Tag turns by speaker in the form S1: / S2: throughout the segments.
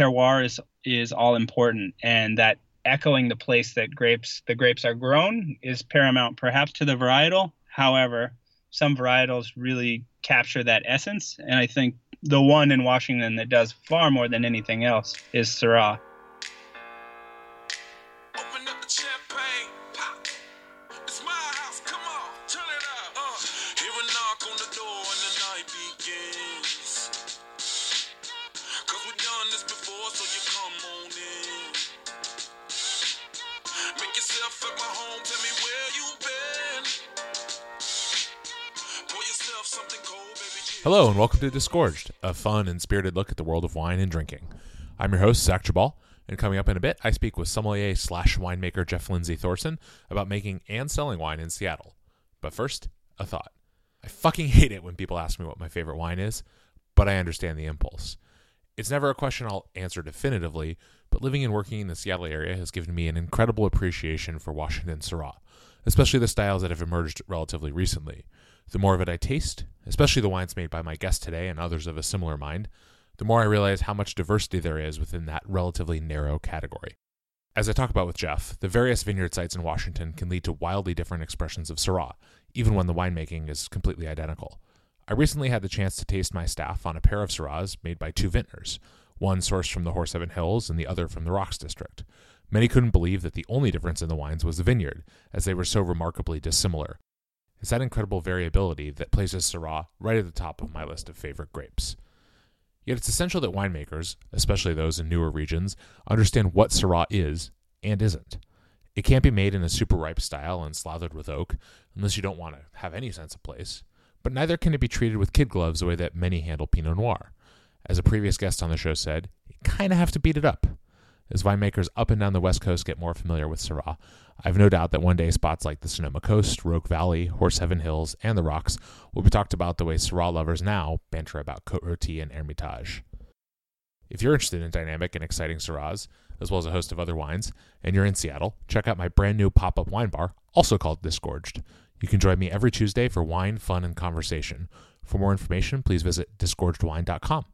S1: terroir is is all important, and that echoing the place that grapes the grapes are grown is paramount, perhaps to the varietal. However, some varietals really capture that essence, and I think the one in Washington that does far more than anything else is Syrah.
S2: And welcome to Disgorged, a fun and spirited look at the world of wine and drinking. I'm your host, Zach Geballe, and coming up in a bit, I speak with sommelier slash winemaker Jeff Lindsay Thorsen about making and selling wine in Seattle. But first, a thought. I fucking hate it when people ask me what my favorite wine is, but I understand the impulse. It's never a question I'll answer definitively, but living and working in the Seattle area has given me an incredible appreciation for Washington Syrah, especially the styles that have emerged relatively recently. The more of it I taste, especially the wines made by my guest today and others of a similar mind, the more I realize how much diversity there is within that relatively narrow category. As I talk about with Jeff, the various vineyard sites in Washington can lead to wildly different expressions of Syrah, even when the winemaking is completely identical. I recently had the chance to taste my staff on a pair of Syrahs made by two vintners, one sourced from the Horse Heaven Hills and the other from the Rocks District. Many couldn't believe that the only difference in the wines was the vineyard, as they were so remarkably dissimilar, it's that incredible variability that places Syrah right at the top of my list of favorite grapes. Yet it's essential that winemakers, especially those in newer regions, understand what Syrah is and isn't. It can't be made in a super ripe style and slathered with oak, unless you don't want to have any sense of place, but neither can it be treated with kid gloves the way that many handle Pinot Noir. As a previous guest on the show said, you kind of have to beat it up. As winemakers up and down the West Coast get more familiar with Syrah, I've no doubt that one day spots like the Sonoma Coast, Rogue Valley, Horse Heaven Hills, and the Rocks will be talked about the way Syrah lovers now banter about Côte Rôtie and Hermitage. If you're interested in dynamic and exciting Syrahs, as well as a host of other wines, and you're in Seattle, check out my brand new pop up wine bar, also called Disgorged. You can join me every Tuesday for wine, fun, and conversation. For more information, please visit disgorgedwine.com.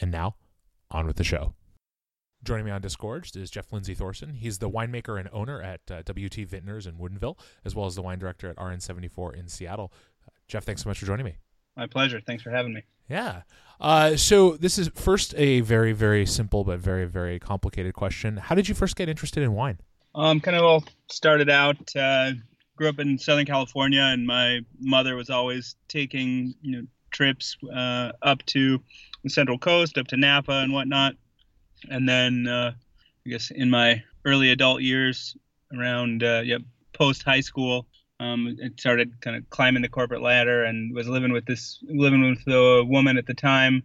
S2: And now, on with the show. Joining me on Disgorged is Jeff Lindsay Thorsen. He's the winemaker and owner at uh, WT Vintners in Woodinville, as well as the wine director at RN74 in Seattle. Uh, Jeff, thanks so much for joining me.
S1: My pleasure. Thanks for having me.
S2: Yeah. Uh, so this is first a very, very simple but very, very complicated question. How did you first get interested in wine?
S1: Um, kind of all started out. Uh, grew up in Southern California, and my mother was always taking you know trips uh, up to the Central Coast, up to Napa and whatnot and then uh, I guess in my early adult years, around uh, yeah, post high school, um, it started kind of climbing the corporate ladder and was living with this living with the woman at the time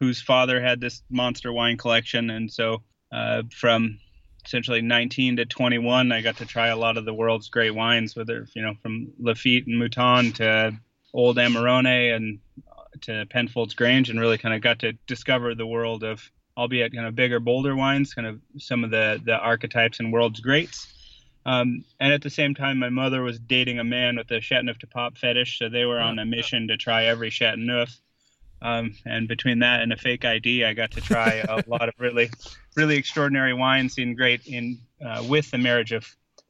S1: whose father had this monster wine collection, and so uh, from essentially 19 to 21, I got to try a lot of the world's great wines, whether you know from Lafite and Mouton to Old Amarone and uh, to Penfolds Grange, and really kind of got to discover the world of albeit kind of bigger, bolder wines, kind of some of the the archetypes and world's greats. Um, and at the same time, my mother was dating a man with a Chateauneuf du Pape fetish, so they were on a mission to try every Chateauneuf. Um, and between that and a fake ID, I got to try a lot of really, really extraordinary wines. Seen great in uh, with the marriage of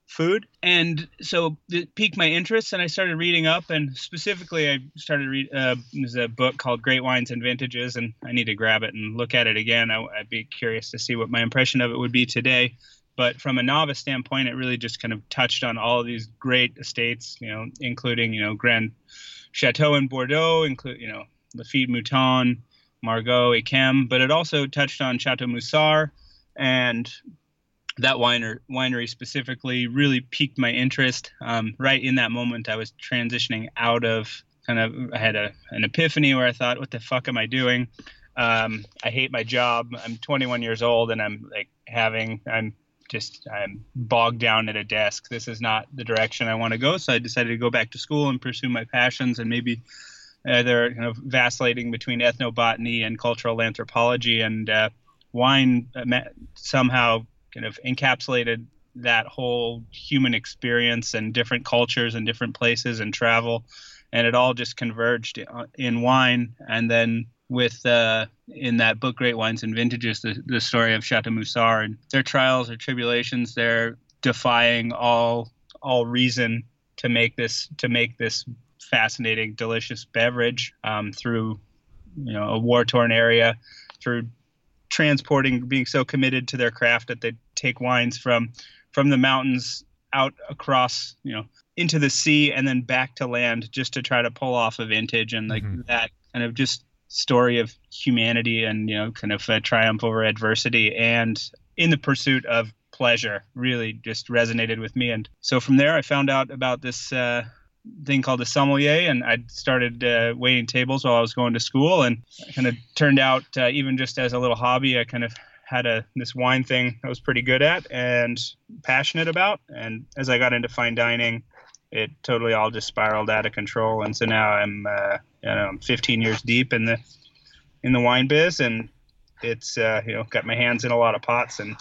S1: food. And so it piqued my interest, and I started reading up. And specifically, I started read. Uh, there's a book called Great Wines and Vintages, and I need to grab it and look at it again. I, would be curious to see what my impression of it would be today. But from a novice standpoint, it really just kind of touched on all these great estates, you know, including you know Grand Chateau in Bordeaux, include you know Lafite Mouton, Margaux, Yquem, but it also touched on Chateau Musar and that winery, winery specifically really piqued my interest. Um, right in that moment, I was transitioning out of kind of, I had a, an epiphany where I thought, what the fuck am I doing? Um, I hate my job. I'm 21 years old and I'm like having, I'm just, I'm bogged down at a desk. This is not the direction I want to go. So I decided to go back to school and pursue my passions and maybe they're kind of vacillating between ethnobotany and cultural anthropology and uh, wine uh, somehow kind of encapsulated that whole human experience and different cultures and different places and travel and it all just converged in wine and then with uh, in that book Great Wines and Vintages the, the story of Chateau Musar and their trials or tribulations. They're defying all all reason to make this to make this fascinating, delicious beverage um, through you know a war torn area, through transporting, being so committed to their craft that they take wines from from the mountains out across you know into the sea and then back to land just to try to pull off a vintage and like mm-hmm. that kind of just story of humanity and you know kind of a triumph over adversity and in the pursuit of pleasure really just resonated with me and so from there i found out about this uh, thing called a sommelier and i started uh, waiting tables while i was going to school and kind of turned out uh, even just as a little hobby i kind of had a this wine thing i was pretty good at and passionate about and as i got into fine dining it totally all just spiraled out of control. And so now I'm, uh, you know, I'm 15 years deep in the in the wine biz, and it's uh, you know got my hands in a lot of pots, and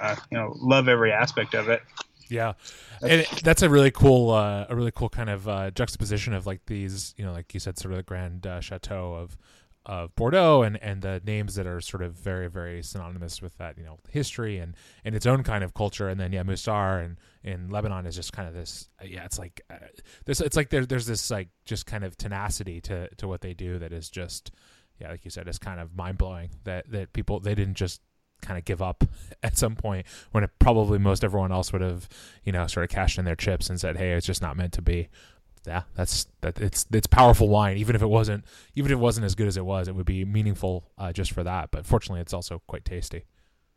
S1: uh, you know love every aspect of it.
S2: Yeah, and that's a really cool, uh, a really cool kind of uh, juxtaposition of like these, you know, like you said, sort of the grand uh, chateau of of Bordeaux and and the names that are sort of very very synonymous with that you know history and and its own kind of culture. And then yeah Musar and in Lebanon is just kind of this uh, yeah it's like uh, there's it's like there, there's this like just kind of tenacity to to what they do that is just yeah like you said is kind of mind blowing that that people they didn't just kind of give up at some point when it probably most everyone else would have you know sort of cashed in their chips and said hey it's just not meant to be yeah, that's that. It's it's powerful wine. Even if it wasn't, even if it wasn't as good as it was, it would be meaningful uh, just for that. But fortunately, it's also quite tasty.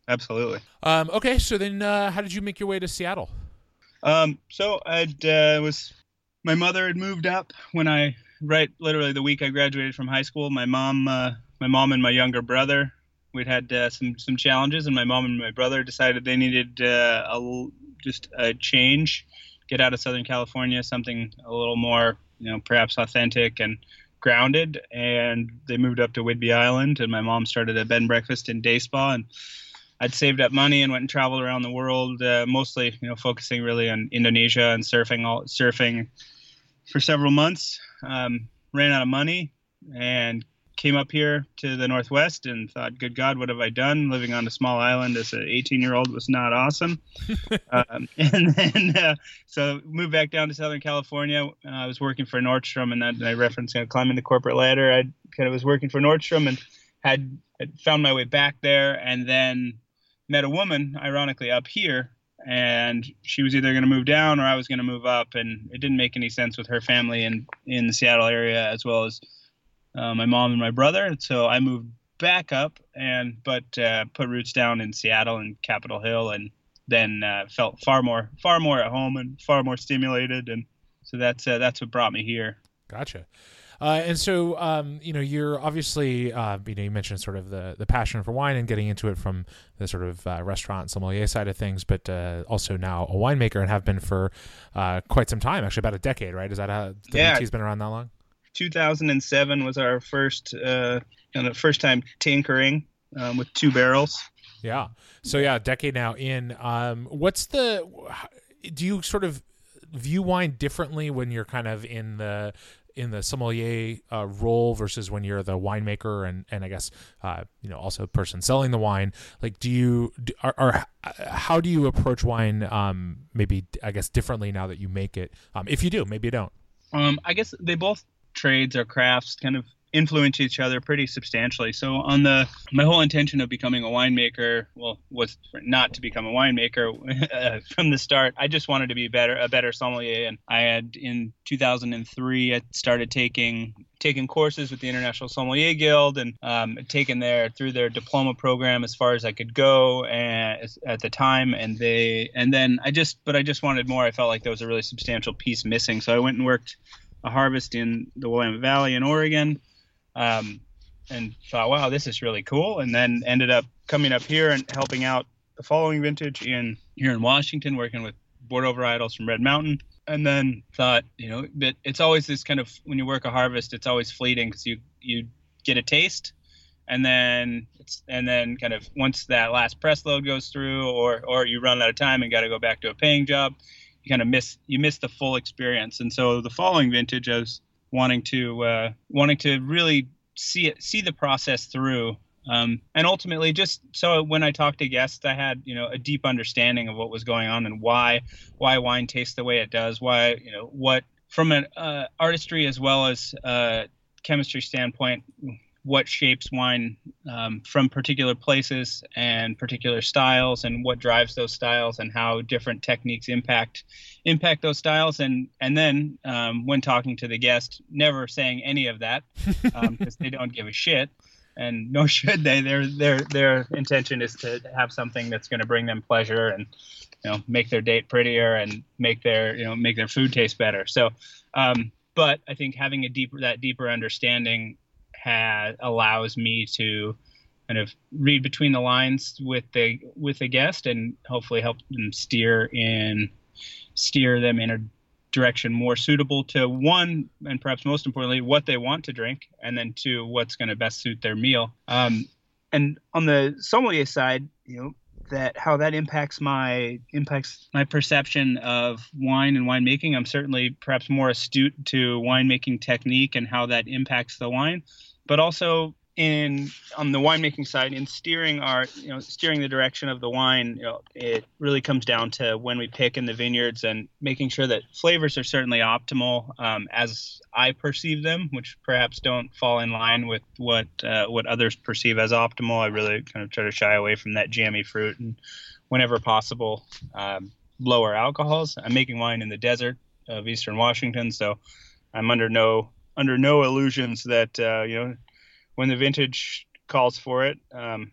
S1: Absolutely.
S2: Um, okay, so then, uh, how did you make your way to Seattle?
S1: Um, so I uh, was my mother had moved up when I right literally the week I graduated from high school. My mom, uh, my mom and my younger brother, we'd had uh, some some challenges, and my mom and my brother decided they needed uh, a just a change get out of Southern California, something a little more, you know, perhaps authentic and grounded. And they moved up to Whidbey Island, and my mom started a bed and breakfast in Day Spa. And I'd saved up money and went and traveled around the world, uh, mostly, you know, focusing really on Indonesia and surfing, all surfing for several months. Um, ran out of money and came up here to the Northwest and thought, good God, what have I done? Living on a small island as an 18 year old was not awesome. um, and then, uh, so moved back down to Southern California. Uh, I was working for Nordstrom, and then I referenced you know, climbing the corporate ladder. I kind of was working for Nordstrom and had, had found my way back there and then met a woman, ironically, up here. And she was either going to move down or I was going to move up, and it didn't make any sense with her family in in the Seattle area as well as uh, my mom and my brother. So I moved back up and but uh, put roots down in Seattle and Capitol Hill, and then uh, felt far more far more at home and far more stimulated, and so that's uh, that's what brought me here.
S2: Gotcha. Uh, and so, um, you know, you're obviously, uh, you know, you mentioned sort of the, the passion for wine and getting into it from the sort of uh, restaurant sommelier side of things, but uh, also now a winemaker and have been for uh, quite some time, actually about a decade, right? Is that how the yeah. been around that long?
S1: 2007 was our first uh, kind of first time tinkering um, with two barrels.
S2: Yeah. So yeah, decade now in. Um, what's the? Do you sort of view wine differently when you're kind of in the in the sommelier uh, role versus when you're the winemaker and and I guess uh, you know also person selling the wine. Like, do you are, are how do you approach wine? Um, maybe I guess differently now that you make it. Um, if you do, maybe you don't.
S1: Um, I guess they both trades or crafts kind of influence each other pretty substantially. So on the my whole intention of becoming a winemaker, well, was not to become a winemaker uh, from the start. I just wanted to be better a better sommelier, and I had in 2003 I started taking taking courses with the International Sommelier Guild and um, taken their through their diploma program as far as I could go and, at the time. And they and then I just but I just wanted more. I felt like there was a really substantial piece missing, so I went and workworked a harvest in the Willamette Valley in Oregon, um, and thought, wow, this is really cool. And then ended up coming up here and helping out the following vintage in here in Washington, working with Bordeaux varietals from Red Mountain. And then thought, you know, but it's always this kind of when you work a harvest, it's always fleeting because you you get a taste, and then it's and then kind of once that last press load goes through, or or you run out of time and got to go back to a paying job, you kind of miss you miss the full experience. And so the following vintage, I was wanting to uh, wanting to really see it, see the process through. Um, and ultimately, just so when I talked to guests, I had you know a deep understanding of what was going on and why why wine tastes the way it does, why you know what from an uh, artistry as well as uh, chemistry standpoint, what shapes wine um, from particular places and particular styles and what drives those styles and how different techniques impact impact those styles. And and then um, when talking to the guest never saying any of that because um, they don't give a shit. And nor should they. Their their their intention is to have something that's going to bring them pleasure and you know make their date prettier and make their you know make their food taste better. So um, but I think having a deeper that deeper understanding allows me to kind of read between the lines with the with the guest and hopefully help them steer in steer them in a direction more suitable to one and perhaps most importantly what they want to drink and then two what's going to best suit their meal. Um, and on the sommelier side you know that how that impacts my impacts my perception of wine and winemaking i'm certainly perhaps more astute to winemaking technique and how that impacts the wine but also in on the winemaking side in steering our you know steering the direction of the wine you know, it really comes down to when we pick in the vineyards and making sure that flavors are certainly optimal um, as i perceive them which perhaps don't fall in line with what uh, what others perceive as optimal. I really kind of try to shy away from that jammy fruit and whenever possible um, lower alcohols. I'm making wine in the desert of eastern washington so i'm under no under no illusions that uh, you know when the vintage calls for it, um,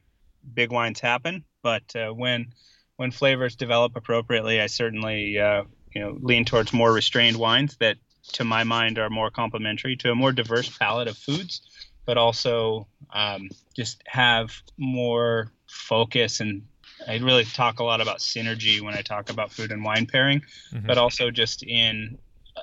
S1: big wines happen. But uh, when when flavors develop appropriately, I certainly uh, you know lean towards more restrained wines that, to my mind, are more complementary to a more diverse palette of foods, but also um, just have more focus and. I really talk a lot about synergy when I talk about food and wine pairing, mm-hmm. but also just in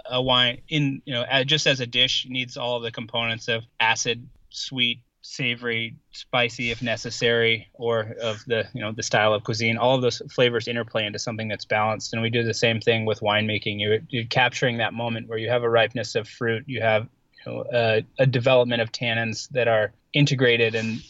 S1: a wine in you know just as a dish needs all the components of acid sweet, savory, spicy if necessary, or of the you know the style of cuisine. All of those flavors interplay into something that's balanced, and we do the same thing with winemaking. You're, you're capturing that moment where you have a ripeness of fruit, you have you know, a, a development of tannins that are integrated and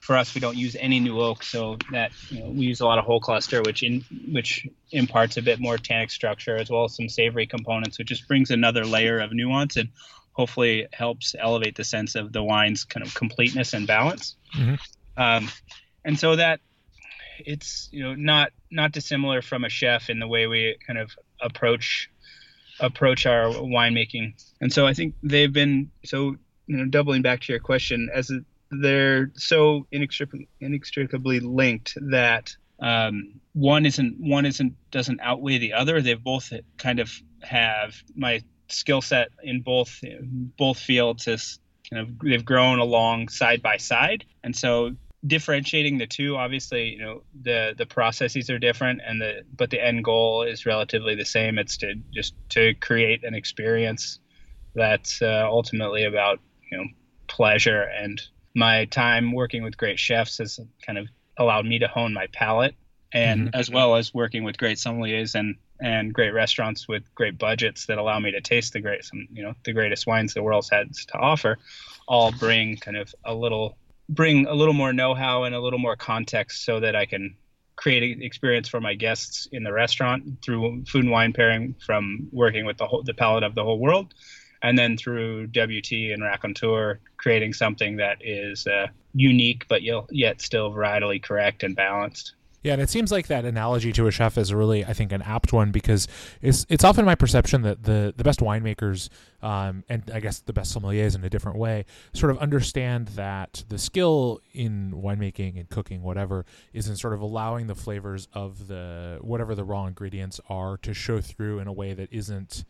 S1: for us, we don't use any new oak, so that you know, we use a lot of whole cluster, which in which imparts a bit more tannic structure as well as some savory components, which just brings another layer of nuance. And hopefully helps elevate the sense of the wine's kind of completeness and balance. Mm-hmm. Um, and so that it's you know not not dissimilar from a chef in the way we kind of approach approach our winemaking. And so I think they've been so you know doubling back to your question as a, they're so inextricably, inextricably linked that um, one isn't one isn't doesn't outweigh the other. They both kind of have my skill set in both both fields is kind of they've grown along side by side, and so differentiating the two obviously you know the the processes are different and the but the end goal is relatively the same it's to just to create an experience that's uh, ultimately about you know pleasure and my time working with great chefs has kind of allowed me to hone my palate and mm-hmm. as well as working with great sommeliers and and great restaurants with great budgets that allow me to taste the great some you know the greatest wines the world has to offer all bring kind of a little bring a little more know-how and a little more context so that I can create an experience for my guests in the restaurant through food and wine pairing from working with the whole the palate of the whole world and then through WT and Raconteur creating something that is uh, unique but yet still varietally correct and balanced.
S2: Yeah, and it seems like that analogy to a chef is really, I think, an apt one because it's it's often my perception that the the best winemakers, um, and I guess the best sommeliers in a different way, sort of understand that the skill in winemaking and cooking, whatever, is in sort of allowing the flavors of the whatever the raw ingredients are to show through in a way that isn't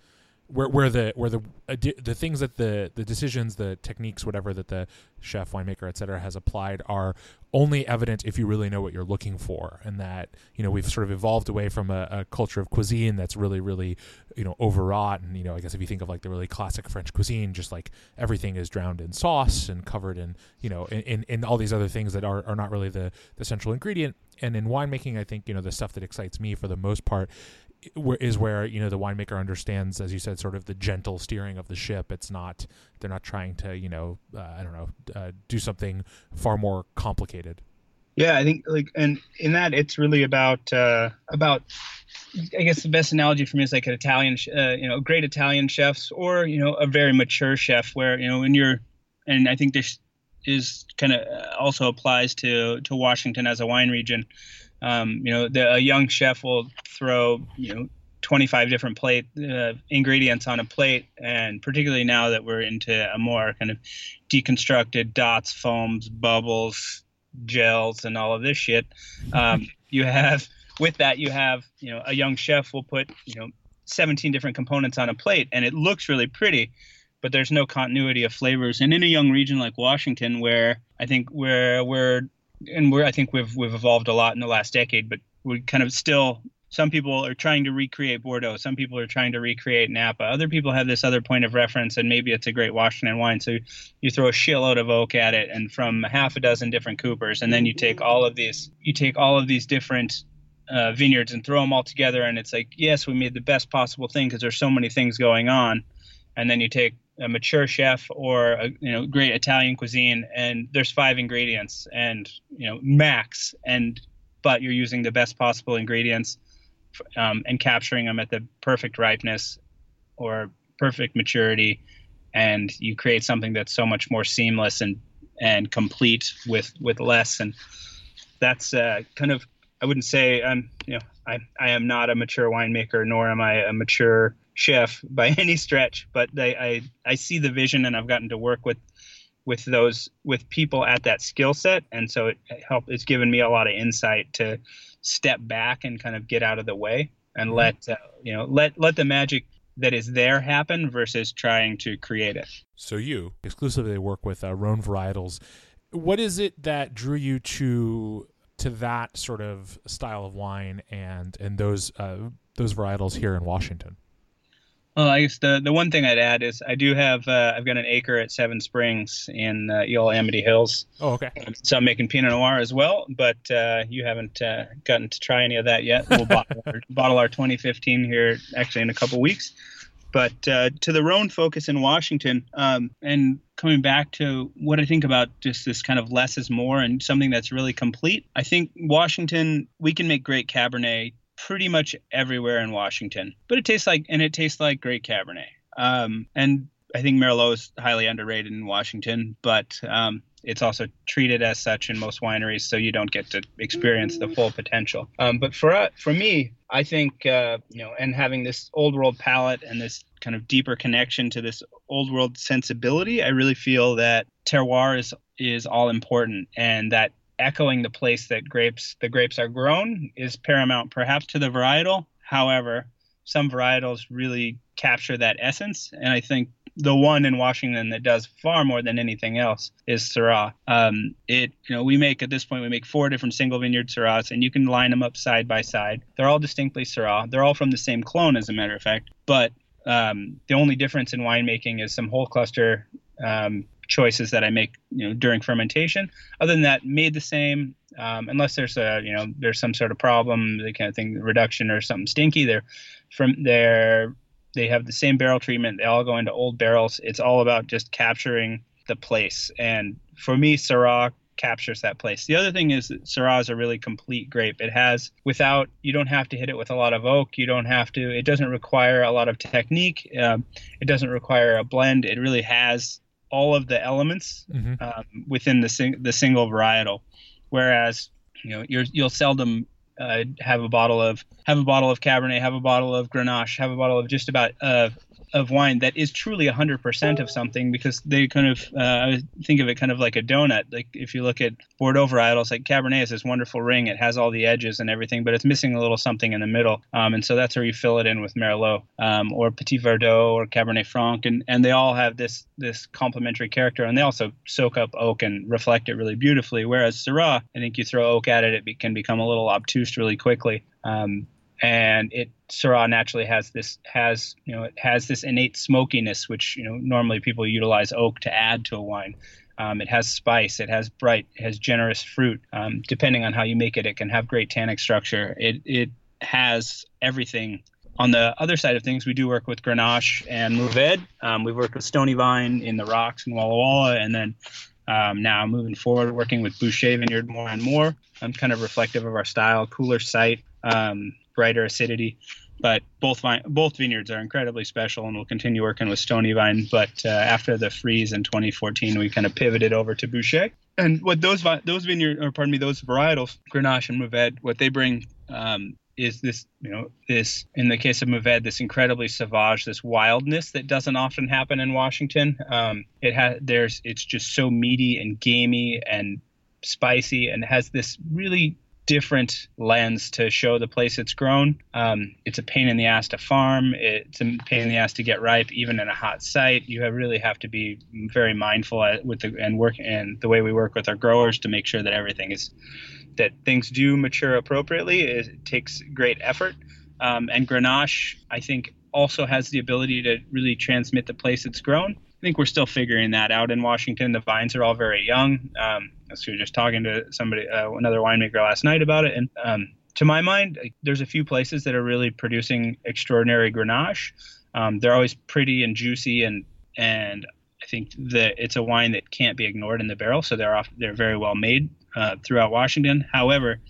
S2: where where the where the uh, the things that the the decisions the techniques whatever that the chef winemaker etc has applied are only evident if you really know what you're looking for. And that you know we've sort of evolved away from a, a culture of cuisine that's really really you know overwrought. And you know i guess if you think of like the really classic french cuisine just like everything is drowned in sauce and covered in you know in, in, in all these other things that are, are not really the the central ingredient. And in winemaking i think you know the stuff that excites me for the most part is where you know the winemaker understands, as you said, sort of the gentle steering of the ship. It's not they're not trying to you know uh, I don't know uh, do something far more complicated.
S1: Yeah, I think like and in that it's really about uh, about I guess the best analogy for me is like an Italian, uh, you know, great Italian chefs or you know a very mature chef where you know when you're and I think this is kind of uh, also applies to to Washington as a wine region. Um, you know, the, a young chef will throw you know 25 different plate uh, ingredients on a plate, and particularly now that we're into a more kind of deconstructed dots, foams, bubbles, gels, and all of this shit. Um, you have with that you have you know a young chef will put you know 17 different components on a plate, and it looks really pretty but there's no continuity of flavors. And in a young region like Washington, where I think where we're and we're I think we've we've evolved a lot in the last decade, but we kind of still some people are trying to recreate Bordeaux. Some people are trying to recreate Napa. Other people have this other point of reference, and maybe it's a great Washington wine. So you throw a shitload of oak at it, and from half a dozen different coopers, and then you take all of these, you take all of these different uh, vineyards and throw them all together, and it's like, yes, we made the best possible thing because there's so many things going on. And then you take a mature chef or a you know great Italian cuisine, and there's five ingredients and you know max, and but you're using the best possible ingredients um, and capturing them at the perfect ripeness or perfect maturity, and you create something that's so much more seamless and and complete with with less, and that's uh, kind of I wouldn't say I'm you know I I am not a mature winemaker nor am I a mature chef by any stretch, but I, I, I see the vision and I've gotten to work with with those with people at that skill set, and so it, it help. It's given me a lot of insight to step back and kind of get out of the way and mm-hmm. let uh, you know let let the magic that is there happen versus trying to create it.
S2: So you exclusively work with uh, Rhone varietals. What is it that drew you to to that sort of style of wine and and those uh, those varietals here in Washington?
S1: Well, I guess the, the one thing I'd add is I do have uh, I've got an acre at Seven Springs in uh, Eola-Amity Hills.
S2: Oh, okay.
S1: So I'm making Pinot Noir as well, but uh, you haven't uh, gotten to try any of that yet. We'll bottle, our, bottle our 2015 here actually in a couple weeks. But uh, to the Rhone focus in Washington, um, and coming back to what I think about just this kind of less is more and something that's really complete. I think Washington, we can make great Cabernet pretty much everywhere in Washington. But it tastes like, and it tastes like great Cabernet. Um, and I think Merlot is highly underrated in Washington, but um, it's also treated as such in most wineries, so you don't get to experience the full potential. Um, but for uh, for me, I think uh, you know, and having this old world palate and this kind of deeper connection to this old world sensibility, I really feel that terroir is is all important, and that echoing the place that grapes the grapes are grown is paramount perhaps to the varietal however some varietals really capture that essence and i think the one in Washington that does far more than anything else is Syrah. Um, it, you know, we make at this point we make four different single vineyard Syrahs, and you can line them up side by side. They're all distinctly Syrah. They're all from the same clone, as a matter of fact. But um, the only difference in winemaking is some whole cluster um, choices that I make, you know, during fermentation. Other than that, made the same. Um, unless there's a, you know, there's some sort of problem, the kind of thing, reduction or something stinky. They're from there. They have the same barrel treatment. They all go into old barrels. It's all about just capturing the place. And for me, Syrah captures that place. The other thing is that Syrah is a really complete grape. It has without you don't have to hit it with a lot of oak. You don't have to. It doesn't require a lot of technique. Um, it doesn't require a blend. It really has all of the elements mm-hmm. um, within the sing- the single varietal, whereas you know you will seldom uh, have a bottle of have a bottle of Cabernet, have a bottle of Grenache, have a bottle of just about uh, of wine that is truly 100% of something because they kind of uh, think of it kind of like a donut. Like if you look at bordeaux varietals like cabernet has this wonderful ring. It has all the edges and everything but it's missing a little something in the middle. Um, and so that's where you fill it in with merlot um, or petit verdot or cabernet franc. And, and they all have this this complementary character and they also soak up oak and reflect it really beautifully. Whereas syrah i think you throw oak at it it be, can become a little obtuse really quickly. Um, and it Syrah naturally has this has you know it has this innate smokiness, which you know normally people utilize oak to add to a wine. Um, it has spice. It has bright. It has generous fruit. Um, depending on how you make it, it can have great tannic structure. It it has everything on the other side of things, we do work with Grenache and Mourvedre. Um, we've worked with Stony Vine in the rocks in Walla Walla, and then um, now moving forward, working with Boushey Vineyard more and more. I'm kind of reflective of our style, cooler site, um, brighter acidity. But both vine, both vineyards are incredibly special, and we'll continue working with Stony Vine. But uh, after the freeze in 2014, we kind of pivoted over to Boushey. And what those those vineyard, or pardon me, those varietals, Grenache and Mourvedre, what they bring um, is this, you know, this in the case of Mourvedre, this incredibly savage, this wildness that doesn't often happen in Washington. Um, it has there's it's just so meaty and gamey and spicy, and has this really different lens to show the place it's grown. Um, it's a pain in the ass to farm. It's a pain in the ass to get ripe, even in a hot site. You have, really have to be very mindful at, with the and work and the way we work with our growers to make sure that everything is that things do mature appropriately. It takes great effort. Um, and Grenache, I think, also has the ability to really transmit the place it's grown. I think we're still figuring that out in Washington. The vines are all very young. Um, so were just talking to somebody, uh, another winemaker last night about it, and um, to my mind, there's a few places that are really producing extraordinary Grenache. Um, they're always pretty and juicy, and and I think that it's a wine that can't be ignored in the barrel. So they're off, they're very well made uh, throughout Washington. However,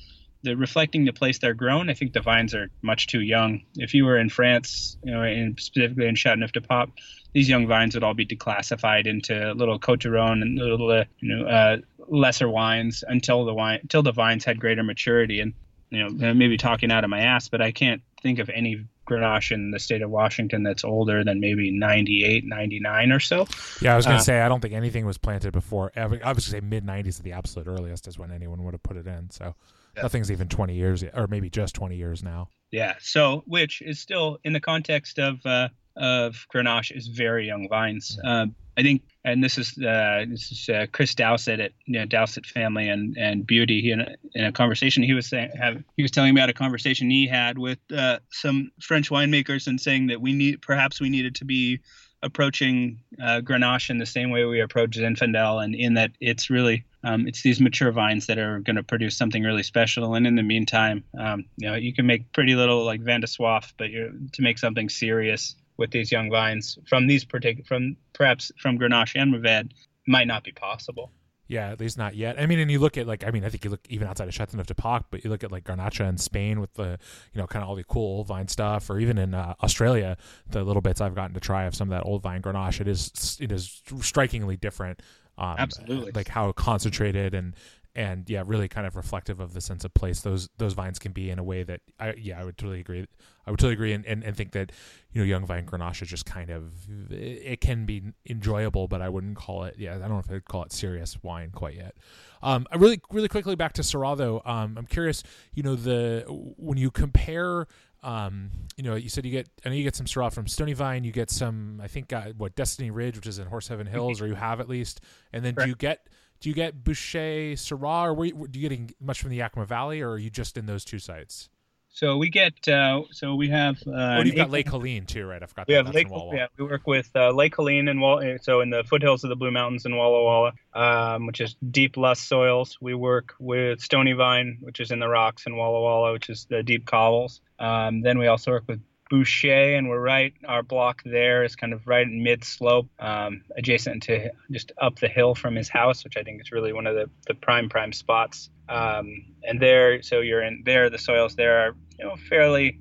S1: the reflecting the place they're grown, I think the vines are much too young. If you were in France, you know, and specifically in Châteauneuf-du-Pape, these young vines would all be declassified into little Côtes-du-Rhône and little, uh, you know, uh, lesser wines until the wine until the vines had greater maturity. And you know, maybe talking out of my ass, but I can't think of any Grenache in the state of Washington that's older than maybe 98, 99 or so.
S2: Yeah, I was going to uh, say I don't think anything was planted before. I was going to say mid 90s at the absolute earliest is when anyone would have put it in. So yeah. nothing's even 20 years yet, or maybe just 20 years now.
S1: Yeah. So which is still in the context of uh, of Grenache is very young vines. Mm-hmm. Uh, I think, and this is uh, this is uh, Chris Dowsett at you know, Dowsett Family and and Buty. He in a, in a conversation he was saying, have, he was telling me about a conversation he had with uh, some French winemakers and saying that we need perhaps we needed to be approaching uh, Grenache in the same way we approach Zinfandel, and in that it's really um, it's these mature vines that are going to produce something really special. And in the meantime, um, you know, you can make pretty little like Vin de Soif, but to make something serious with these young vines from these particular from perhaps from Grenache and Mourvedre might not be possible.
S2: Yeah, at least not yet. I mean, and you look at like I mean, I think you look even outside of Châteauneuf-du-Pape, but you look at like Garnacha in Spain with the you know kind of all the cool old vine stuff, or even in uh, Australia, the little bits I've gotten to try of some of that old vine Grenache, it is it is strikingly different.
S1: Um, Absolutely,
S2: like how concentrated and and yeah, really kind of reflective of the sense of place those those vines can be in a way that I yeah I would totally agree. I would totally agree and, and, and think that you know young vine Grenache is just kind of it can be enjoyable, but I wouldn't call it yeah I don't know if I'd call it serious wine quite yet. Um, really really quickly back to Syrah though. Um, I'm curious you know the when you compare um, you know, you said you get, I know you get some Syrah from Stony Vine. You get some, I think, uh, what Destiny Ridge, which is in Horse Heaven Hills, or you have at least. And then do you get do you get Boushey, Syrah, or you, do you getting much from the Yakima Valley, or are you just in those two sites?
S1: So we get, uh, so we have. Uh,
S2: oh, you've got Les Collines too, right? I forgot.
S1: We have Lake. Yeah, we work with uh, Les Collines and Wall. So in the foothills of the Blue Mountains in Walla Walla, um, which is deep lush soils. We work with Stony Vine, which is in the rocks in Walla Walla, which is the deep cobbles. Um, then we also work with Boushey, and we're right. Our block there is kind of right in mid slope, um, adjacent to just up the hill from his house, which I think is really one of the, the prime prime spots. Um, and there, so you're in there. The soils there are you know fairly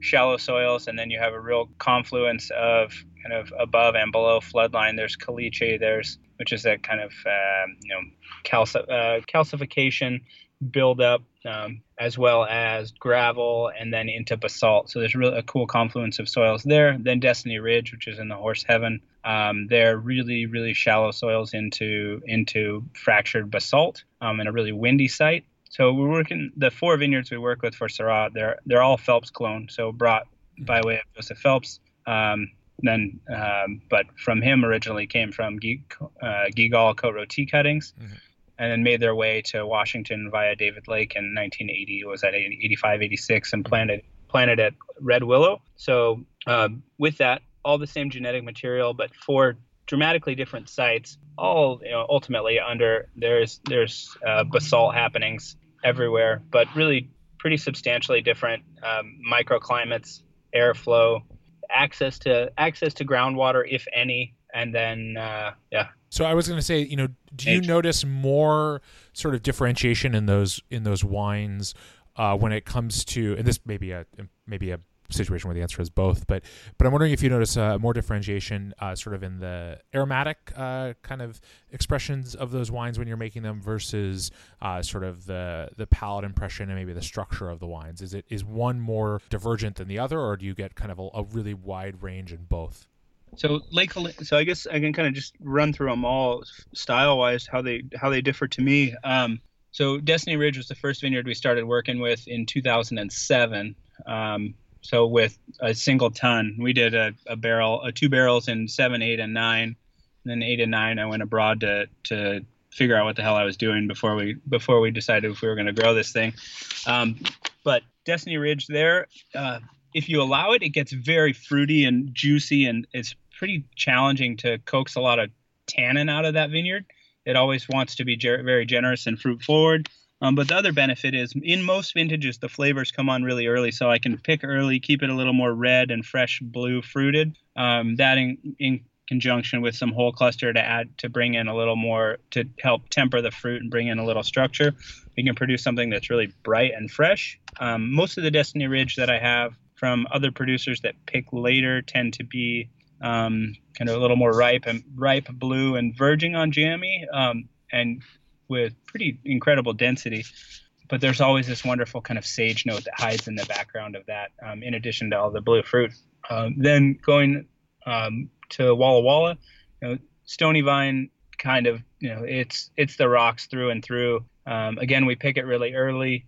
S1: shallow soils, and then you have a real confluence of kind of above and below floodline. There's caliche. There's which is that kind of um, you know calci- uh, calcification buildup um, as well as gravel and then into basalt. So there's really a cool confluence of soils there. Then Destiny Ridge, which is in the Horse Heaven, um, they're really really shallow soils into into fractured basalt um, in a really windy site. So we're working the four vineyards we work with for Syrah. They're they're all Phelps clone, so brought by way of Joseph Phelps. Um, then, um, but from him originally came from G, uh, Guigal Cote Rôtie cuttings. Mm-hmm and then made their way to Washington via David Lake in 1980. Was at 85, 86, and planted planted at Red Willow. So uh, with that, all the same genetic material, but four dramatically different sites. All you know, ultimately under there's there's uh, basalt happenings everywhere, but really pretty substantially different um, microclimates airflow, access to access to groundwater if any, and then uh, yeah.
S2: So I was going to say, you know, do you notice more sort of differentiation in those in those wines uh, when it comes to, and this may be a maybe a situation where the answer is both. But but I'm wondering if you notice uh, more differentiation, uh, sort of in the aromatic uh, kind of expressions of those wines when you're making them versus uh, sort of the the palate impression and maybe the structure of the wines. Is it is one more divergent than the other, or do you get kind of a, a really wide range in both?
S1: So Lake, so I guess I can kind of just run through them all style wise, how they how they differ to me. Um, so Destiny Ridge was the first vineyard we started working with in 2007. Um, so with a single ton, we did a, a barrel, a two barrels in seven, eight, and nine. And then eight and nine, I went abroad to to figure out what the hell I was doing before we before we decided if we were going to grow this thing. Um, but Destiny Ridge, there, uh, if you allow it, it gets very fruity and juicy, and it's pretty challenging to coax a lot of tannin out of that vineyard. It always wants to be ger- very generous and fruit forward. Um, but the other benefit is in most vintages, the flavors come on really early, so I can pick early, keep it a little more red and fresh blue fruited. Um, that in, in conjunction with some whole cluster to add to bring in a little more to help temper the fruit and bring in a little structure. We can produce something that's really bright and fresh. Um, most of the Destiny Ridge that I have from other producers that pick later tend to be um, kind of a little more ripe and ripe blue and verging on jammy. Um, and with pretty incredible density. But there's always this wonderful kind of sage note that hides in the background of that, um, in addition to all the blue fruit. Um, then going um, to Walla Walla, you know, Stony Vine kind of, you know, it's it's the rocks through and through. Um, again, we pick it really early,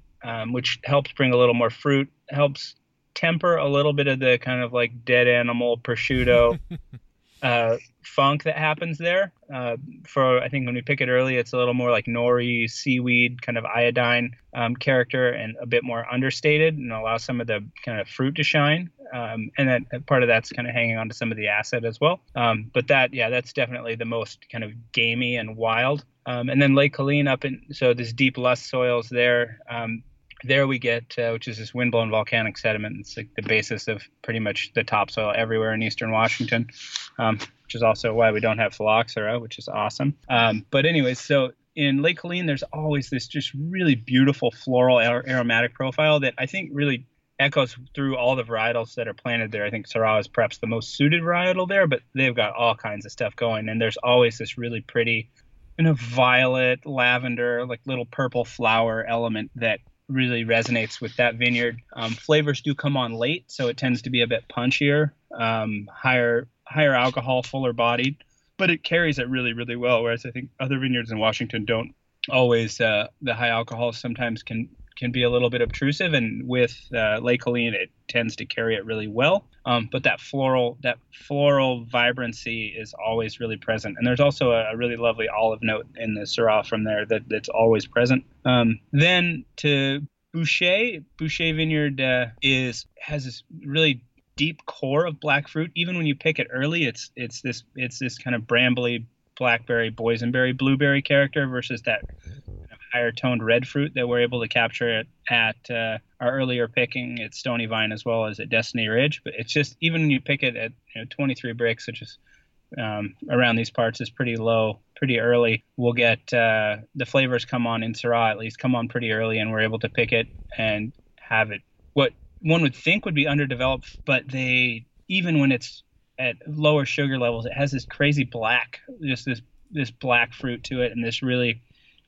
S1: which helps bring a little more fruit, helps temper a little bit of the kind of like dead animal prosciutto uh, funk that happens there. Uh, for I think when we pick it early, it's a little more like nori, seaweed, kind of iodine um, character, and a bit more understated, and allow some of the kind of fruit to shine. Um, and then part of that's kind of hanging on to some of the acid as well. Um, but that, yeah, that's definitely the most kind of gamey and wild. Um, and then Les Collines up in so this deep lush soils there. There we get, uh, which is this windblown volcanic sediment. It's like the basis of pretty much the topsoil everywhere in eastern Washington, um, which is also why we don't have phylloxera, which is awesome. Um, but anyways, so in Les Collines, there's always this just really beautiful floral aromatic profile that I think really echoes through all the varietals that are planted there. I think Syrah is perhaps the most suited varietal there, but they've got all kinds of stuff going, and there's always this really pretty kind of violet, lavender, like little purple flower element that really resonates with that vineyard. Um, flavors do come on late, so it tends to be a bit punchier, um, higher higher alcohol, fuller bodied, but it carries it really really well. Whereas I think other vineyards in Washington don't always. Uh, the high alcohol sometimes can can be a little bit obtrusive, and with uh, Les Collines, it tends to carry it really well. Um, but that floral that floral vibrancy is always really present, and there's also a, a really lovely olive note in the Syrah from there that, that's always present. Um, then to Boushey, Boushey Vineyard uh, is has this really deep core of black fruit. Even when you pick it early, it's it's this it's this kind of brambly blackberry, boysenberry, blueberry character versus that higher toned red fruit that we're able to capture at uh, our earlier picking at Stony Vine as well as at Destiny Ridge. But it's just even when you pick it at you know, 23 Brix, which is um, around these parts is pretty low, pretty early. We'll get uh, the flavors come on in Syrah at least come on pretty early, and we're able to pick it and have it. What one would think would be underdeveloped, but they even when it's at lower sugar levels, it has this crazy black, just this this black fruit to it, and this really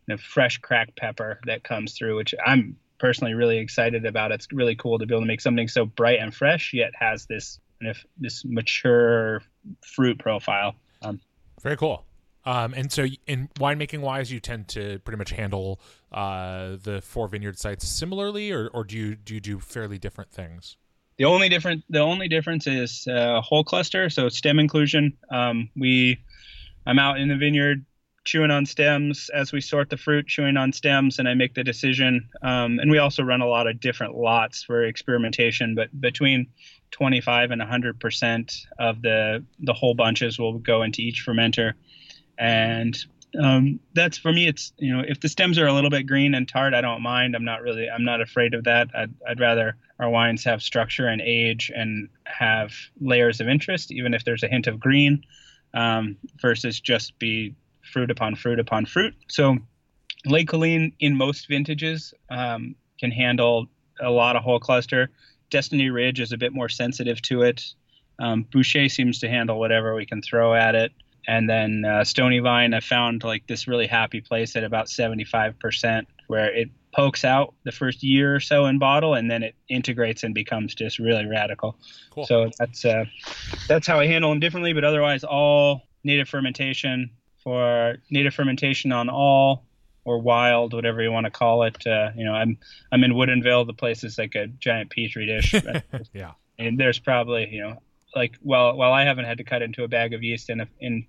S1: you know, fresh cracked pepper that comes through, which I'm personally really excited about. It's really cool to be able to make something so bright and fresh, yet has this kind of this mature fruit profile. Um,
S2: Very cool. Um, and so, in winemaking wise, you tend to pretty much handle uh, the four vineyard sites similarly, or, or do you do you do fairly different things?
S1: The only different the only difference is uh, whole cluster, so stem inclusion. Um, we I'm out in the vineyard chewing on stems as we sort the fruit, chewing on stems, and I make the decision. Um, and we also run a lot of different lots for experimentation, but between 25 and 100 percent of the the whole bunches will go into each fermenter, and um, that's for me. It's you know if the stems are a little bit green and tart, I don't mind. I'm not really I'm not afraid of that. I'd, I'd rather our wines have structure and age and have layers of interest, even if there's a hint of green, um, versus just be fruit upon fruit upon fruit. So Les Collines in most vintages um, can handle a lot of whole cluster. Destiny Ridge is a bit more sensitive to it. Um, Boushey seems to handle whatever we can throw at it. And then uh, Stony Vine, I found like this really happy place at about 75%, where it pokes out the first year or so in bottle, and then it integrates and becomes just really radical. Cool. So that's uh, that's how I handle them differently. But otherwise, all native fermentation for native fermentation on all or wild, whatever you want to call it. Uh, you know, I'm I'm in Woodinville. The place is like a giant petri dish.
S2: yeah.
S1: And there's probably you know like well while I haven't had to cut into a bag of yeast in a, in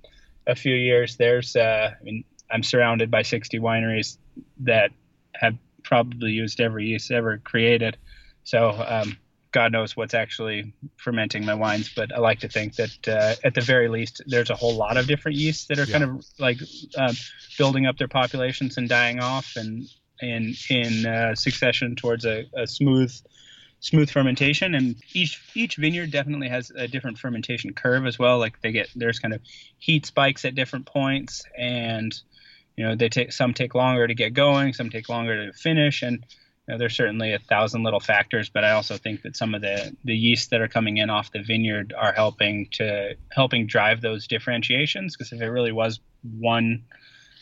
S1: a few years, there's uh, I mean I'm surrounded by 60 wineries that have probably used every yeast ever created. So um, God knows what's actually fermenting my wines, but I like to think that uh, at the very least, there's a whole lot of different yeasts that are yeah. kind of like um, building up their populations and dying off, and in in uh, succession towards a, a, smooth smooth fermentation. And each each vineyard definitely has a different fermentation curve as well. Like they get there's kind of heat spikes at different points, and you know they take some take longer to get going, some take longer to finish, and know, there's certainly a thousand little factors, but I also think that some of the the yeasts that are coming in off the vineyard are helping to helping drive those differentiations. Because if it really was one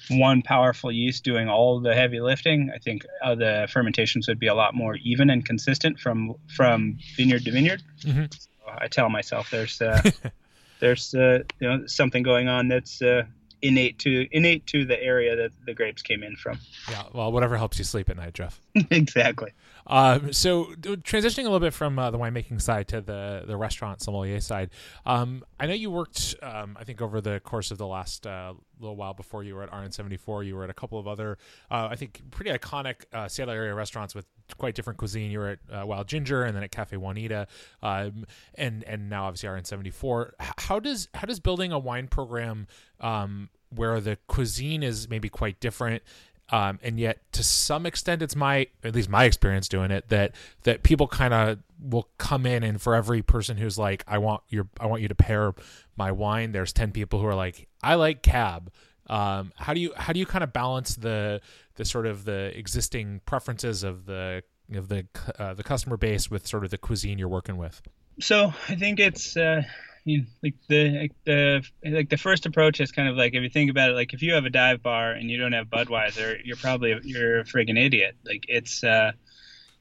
S1: one powerful yeast doing all the heavy lifting, I think uh, the fermentations would be a lot more even and consistent from from vineyard to vineyard. Mm-hmm. So I tell myself there's uh, there's uh, you know something going on that's uh, innate to innate to the area that the grapes came in from.
S2: Yeah, well, whatever helps you sleep at night, Jeff.
S1: exactly.
S2: Um, so transitioning a little bit from uh, the winemaking side to the the restaurant sommelier side, um, I know you worked. Um, I think over the course of the last uh, little while before you were at RN74, you were at a couple of other, uh, I think, pretty iconic uh, Seattle area restaurants with quite different cuisine. You were at uh, Wild Ginger and then at Cafe Juanita, um, and and now obviously RN74. How does how does building a wine program um, where the cuisine is maybe quite different um, and yet to some extent it's my at least my experience doing it that that people kind of will come in and for every person who's like i want your i want you to pair my wine there's 10 people who are like i like cab. Um, how do you how do you kind of balance the the sort of the existing preferences of the of the uh, the customer base with sort of the cuisine you're working with?
S1: So i think it's uh you, like the the like the first approach is kind of like if you think about it, like if you have a dive bar and you don't have Budweiser, you're probably you're a friggin' idiot. Like it's uh,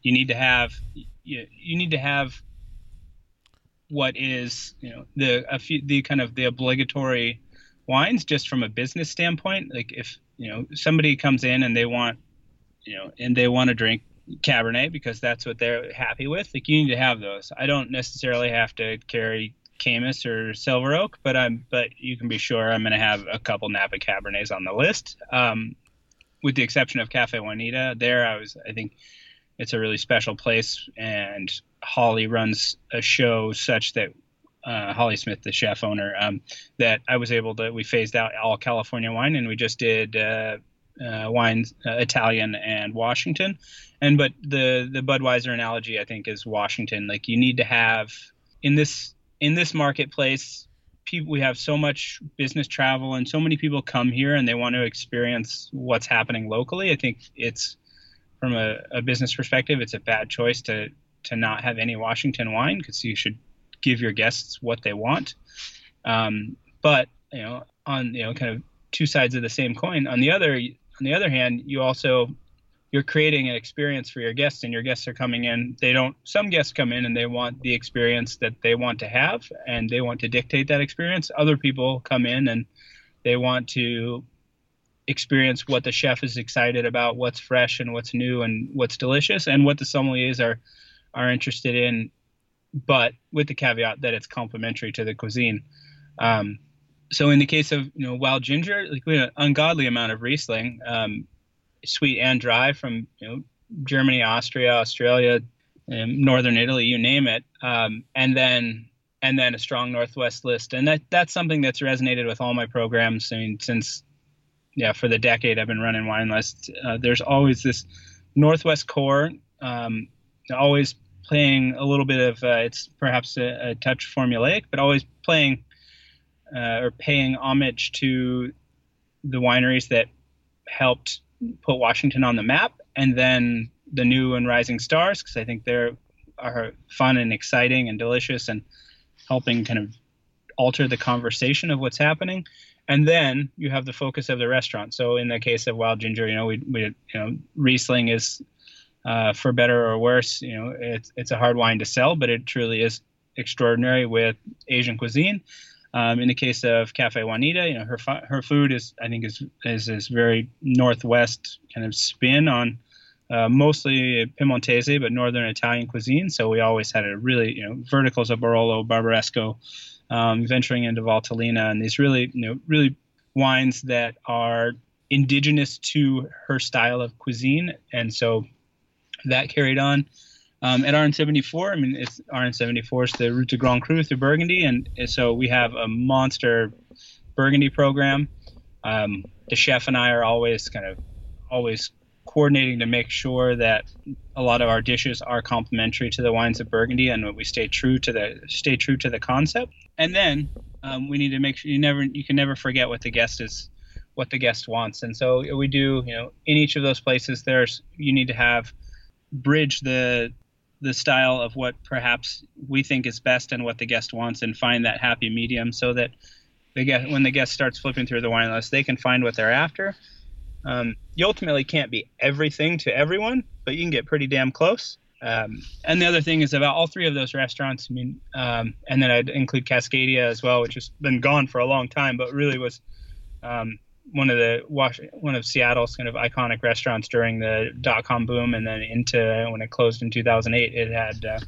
S1: you need to have you, you need to have what is you know the a few the kind of the obligatory wines just from a business standpoint. Like if you know somebody comes in and they want you know and they want to drink Cabernet because that's what they're happy with. Like you need to have those. I don't necessarily have to carry Caymus or Silver Oak, but I'm but you can be sure I'm going to have a couple Napa Cabernets on the list. Um, with the exception of Cafe Juanita, there I was I think it's a really special place, and Holly runs a show such that uh, Holly Smith, the chef owner, um, that I was able to we phased out all California wine and we just did. Uh, uh, wines, uh, Italian and Washington, and but the the Budweiser analogy I think is Washington. Like you need to have in this in this marketplace, people we have so much business travel and so many people come here and they want to experience what's happening locally. I think it's from a, a business perspective, it's a bad choice to to not have any Washington wine because you should give your guests what they want. Um, but you know, on you know, kind of two sides of the same coin. On the other on the other hand, you also you're creating an experience for your guests and your guests are coming in. They don't some guests come in and they want the experience that they want to have and they want to dictate that experience. Other people come in and they want to experience what the chef is excited about what's fresh and what's new and what's delicious and what the sommeliers are are interested in but with the caveat that it's complementary to the cuisine. Um, so in the case of you know wild ginger like we have an ungodly amount of riesling um, sweet and dry from you know Germany, Austria, Australia, um, northern Italy, you name it, um, and then and then a strong Northwest list, and that that's something that's resonated with all my programs. I mean, since yeah, for the decade I've been running wine lists, uh, there's always this Northwest core, um, always playing a little bit of, uh, it's perhaps a, a, touch formulaic, but always playing uh, or paying homage to the wineries that helped put Washington on the map, and then the new and rising stars, because I think they're are fun and exciting and delicious and helping kind of alter the conversation of what's happening and then you have the focus of the restaurant. So in the case of Wild Ginger, you know, we, we you know, Riesling is uh, for better or worse, you know, it's it's a hard wine to sell, but it truly is extraordinary with Asian cuisine. Um, in the case of Cafe Juanita, you know, her her food is I think is is this very northwest kind of spin on uh, mostly Piemontese, but northern Italian cuisine. So we always had a really you know verticals of Barolo, Barbaresco, um, venturing into Valtellina, and these really, you know, really wines that are indigenous to her style of cuisine, and so that carried on. Um, at RN74, I mean, it's RN74 is the route to Grand Cru through Burgundy, and so we have a monster Burgundy program. Um, the chef and I are always kind of always coordinating to make sure that a lot of our dishes are complementary to the wines of Burgundy and we stay true to the stay true to the concept. And then um, we need to make sure you never you can never forget what the guest is what the guest wants. And so we do you know in each of those places there's you need to have bridge the the style of what perhaps we think is best and what the guest wants and find that happy medium so that the guest when the guest starts flipping through the wine list they can find what they're after um, you ultimately can't be everything to everyone, but you can get pretty damn close. Um, and the other thing is about all three of those restaurants. I mean, um, and then I'd include Cascadia as well, which has been gone for a long time, but really was um, one of the one of Seattle's kind of iconic restaurants during the dot com boom, and then into when it closed in 2008, it had uh,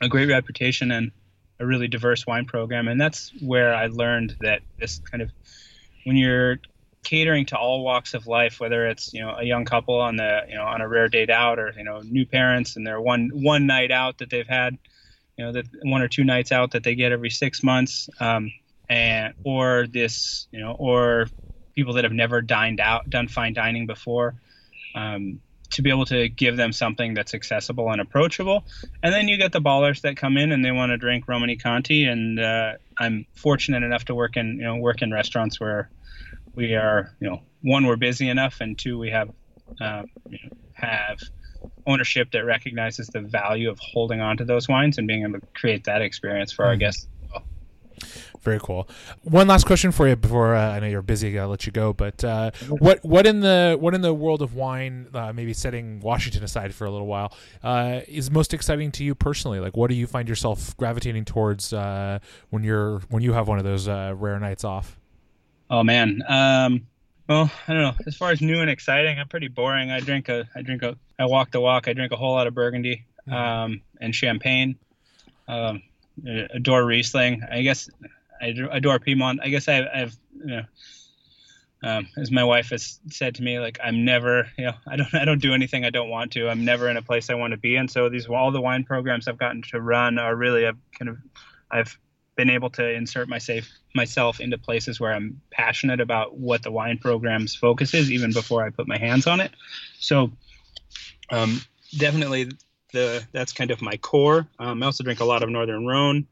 S1: a great reputation and a really diverse wine program, and that's where I learned that this kind of when you're catering to all walks of life, whether it's you know a young couple on the you know on a rare date out, or you know new parents and their one one night out that they've had, you know that one or two nights out that they get every six months, um, and or this you know or people that have never dined out done fine dining before. Um, to be able to give them something that's accessible and approachable. And then you get the ballers that come in and they want to drink Romanée-Conti. And uh, I'm fortunate enough to work in you know work in restaurants where we are, you know, one, we're busy enough, and two, we have uh, you know, have ownership that recognizes the value of holding on to those wines and being able to create that experience for mm-hmm. our guests.
S2: Very cool. One last question for you before uh, I know you're busy. I'll let you go. But uh, what what in the what in the world of wine, uh, maybe setting Washington aside for a little while, uh, is most exciting to you personally? Like, what do you find yourself gravitating towards uh, when you're when you have one of those uh, rare nights off?
S1: Oh man. Um, well, I don't know. As far as new and exciting, I'm pretty boring. I drink a, I drink a, I walk the walk. I drink a whole lot of Burgundy mm-hmm. um, and champagne. Um, adore Riesling. I guess I adore Piedmont. I guess I, have you know, um, as my wife has said to me, like I'm never, you know, I don't, I don't do anything I don't want to. I'm never in a place I want to be in. So these, all the wine programs I've gotten to run are really, a kind of, I've been able to insert myself myself into places where I'm passionate about what the wine program's focus is, even before I put my hands on it. So, um, definitely the that's kind of my core. Um, I also drink a lot of Northern Rhone.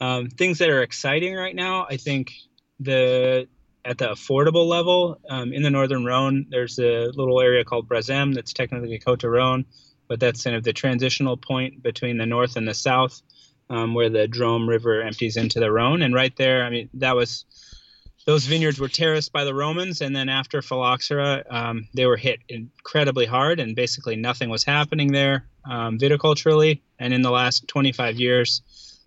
S1: Um, things that are exciting right now, I think the at the affordable level um, in the Northern Rhone, there's a little area called Brézème that's technically Côtes Rhone, but that's kind of the transitional point between the north and the south um, where the Drôme River empties into the Rhone. And right there, I mean, that was those vineyards were terraced by the Romans, and then after phylloxera, um, they were hit incredibly hard, and basically nothing was happening there um, viticulturally. And in the last 25 years,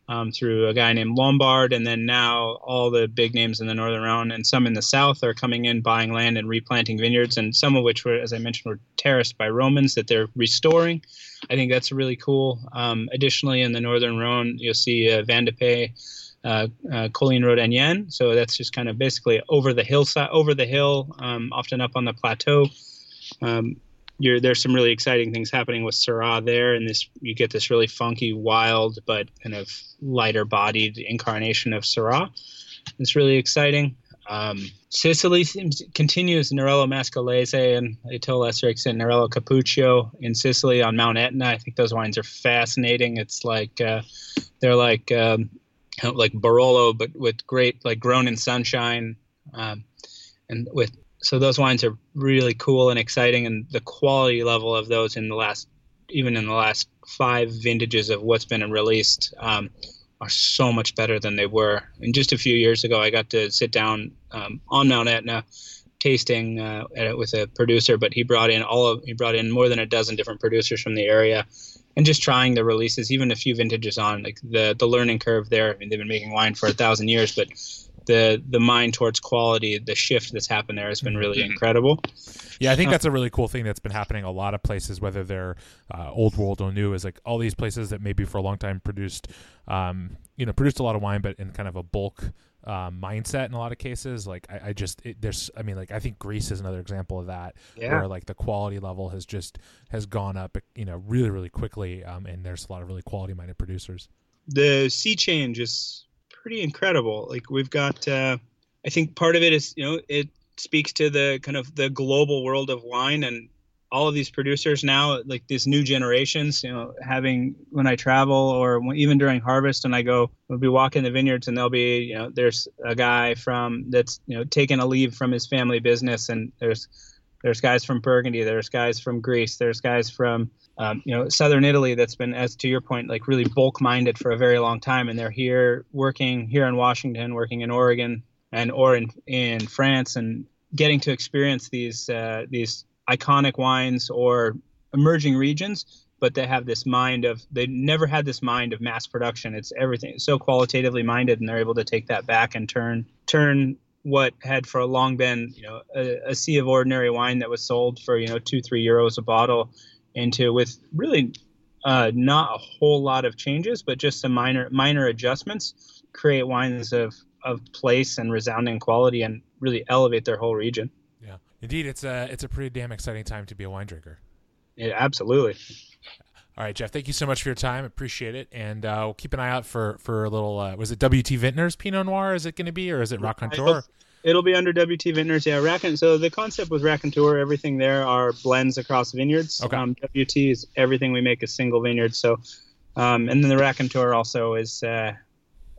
S1: um, through a guy named Lombard, and then now all the big names in the northern Rhone and some in the south are coming in, buying land and replanting vineyards, and some of which were, as I mentioned, were terraced by Romans that they're restoring. I think that's really cool. Um, additionally, in the northern Rhone, you'll see uh, Vin de Pays, uh, uh, Collines Rhodanienne. So that's just kind of basically over the hillside, over the hill, um, often up on the plateau. Um, there's some really exciting things happening with Syrah there, and this you get this really funky, wild, but kind of lighter bodied incarnation of Syrah. It's really exciting. Um, Sicily seems, continues Nerello Mascalese and Aetola Estrix and Nerello Cappuccio in Sicily on Mount Etna. I think those wines are fascinating. It's like uh, they're like um, like Barolo, but with great like grown in sunshine, um, and with so those wines are really cool and exciting. And the quality level of those in the last even in the last five vintages of what's been released um, are so much better than they were. And just a few years ago, I got to sit down um, on Mount Etna tasting uh, with a producer, but he brought in all of he brought in more than a dozen different producers from the area, and just trying the releases, even a few vintages on. Like the the learning curve there. I mean, they've been making wine for a thousand years, but the the mind towards quality, the shift that's happened there has been really mm-hmm. incredible.
S2: Yeah, I think that's a really cool thing that's been happening a lot of places, whether they're uh, old world or new, is like all these places that maybe for a long time produced, um, you know, produced a lot of wine, but in kind of a bulk um, mindset in a lot of cases. Like I, I just it, there's, I mean, like I think Greece is another example of that, yeah. where like the quality level has just has gone up, you know, really really quickly, um, and there's a lot of really quality minded producers.
S1: The sea change is pretty incredible. Like we've got, uh, I think part of it is you know it speaks to the kind of the global world of wine and all of these producers now, like these new generations. You know, having when I travel or even during harvest, and I go, we'll be walking the vineyards, and there'll be you know there's a guy from that's you know taking a leave from his family business, and there's there's guys from Burgundy, there's guys from Greece, there's guys from um, you know southern Italy that's been, as to your point, like really bulk minded for a very long time, and they're here working here in Washington, working in Oregon, and or in in France, and getting to experience these uh, these iconic wines or emerging regions. But they have this mind of they never had this mind of mass production. It's everything it's so qualitatively minded, and they're able to take that back and turn turn what had for a long been you know a, a, sea of ordinary wine that was sold for you know two three euros a bottle into with really uh, not a whole lot of changes but just some minor minor adjustments create wines of of place and resounding quality and really elevate their whole region
S2: indeed it's a it's a pretty damn exciting time to be a wine drinker
S1: yeah absolutely
S2: all right, Jeff. Thank you so much for your time. Appreciate it, and uh, we'll keep an eye out for for a little. Uh, was it WT Vintners Pinot Noir? Is it going to be, or is it Raconteur?
S1: It'll be under WT Vintners. Yeah, Rack. So the concept with Raconteur, everything there are blends across vineyards.
S2: Okay. Um,
S1: WT is everything we make a single vineyard. So, um, and then the Raconteur also is. Uh,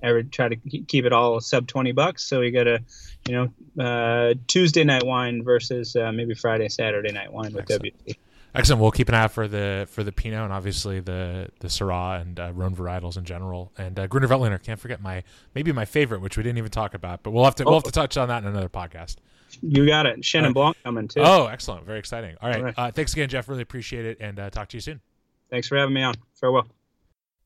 S1: I would try to keep it all sub twenty bucks. So you got a, you know, uh, Tuesday night wine versus uh, maybe Friday, Saturday night wine with Excellent. WT.
S2: Excellent. We'll keep an eye out for the for the Pinot and obviously the the Syrah and uh, Rhone varietals in general. And uh, Gruner Veltliner, can't forget my maybe my favorite, which we didn't even talk about, but we'll have to oh. we'll have to touch on that in another podcast.
S1: You got it. Right. Blanc coming too.
S2: Oh, excellent. Very exciting. All right. All right. Uh, thanks again, Jeff. Really appreciate it, and uh, talk to you soon.
S1: Thanks for having me on. Farewell.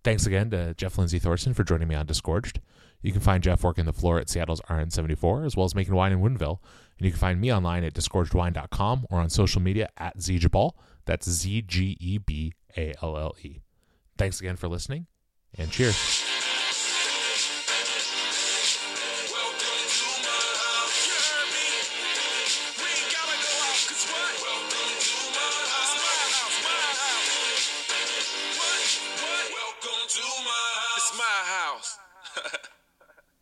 S2: Thanks again to Jeff Lindsay Thorsen for joining me on Disgorged. You can find Jeff working the floor at Seattle's RN74, as well as making wine in Woodinville. And you can find me online at disgorgedwine.com or on social media at Zgeballe. That's Z G E B A L L E. Thanks again for listening, and cheers.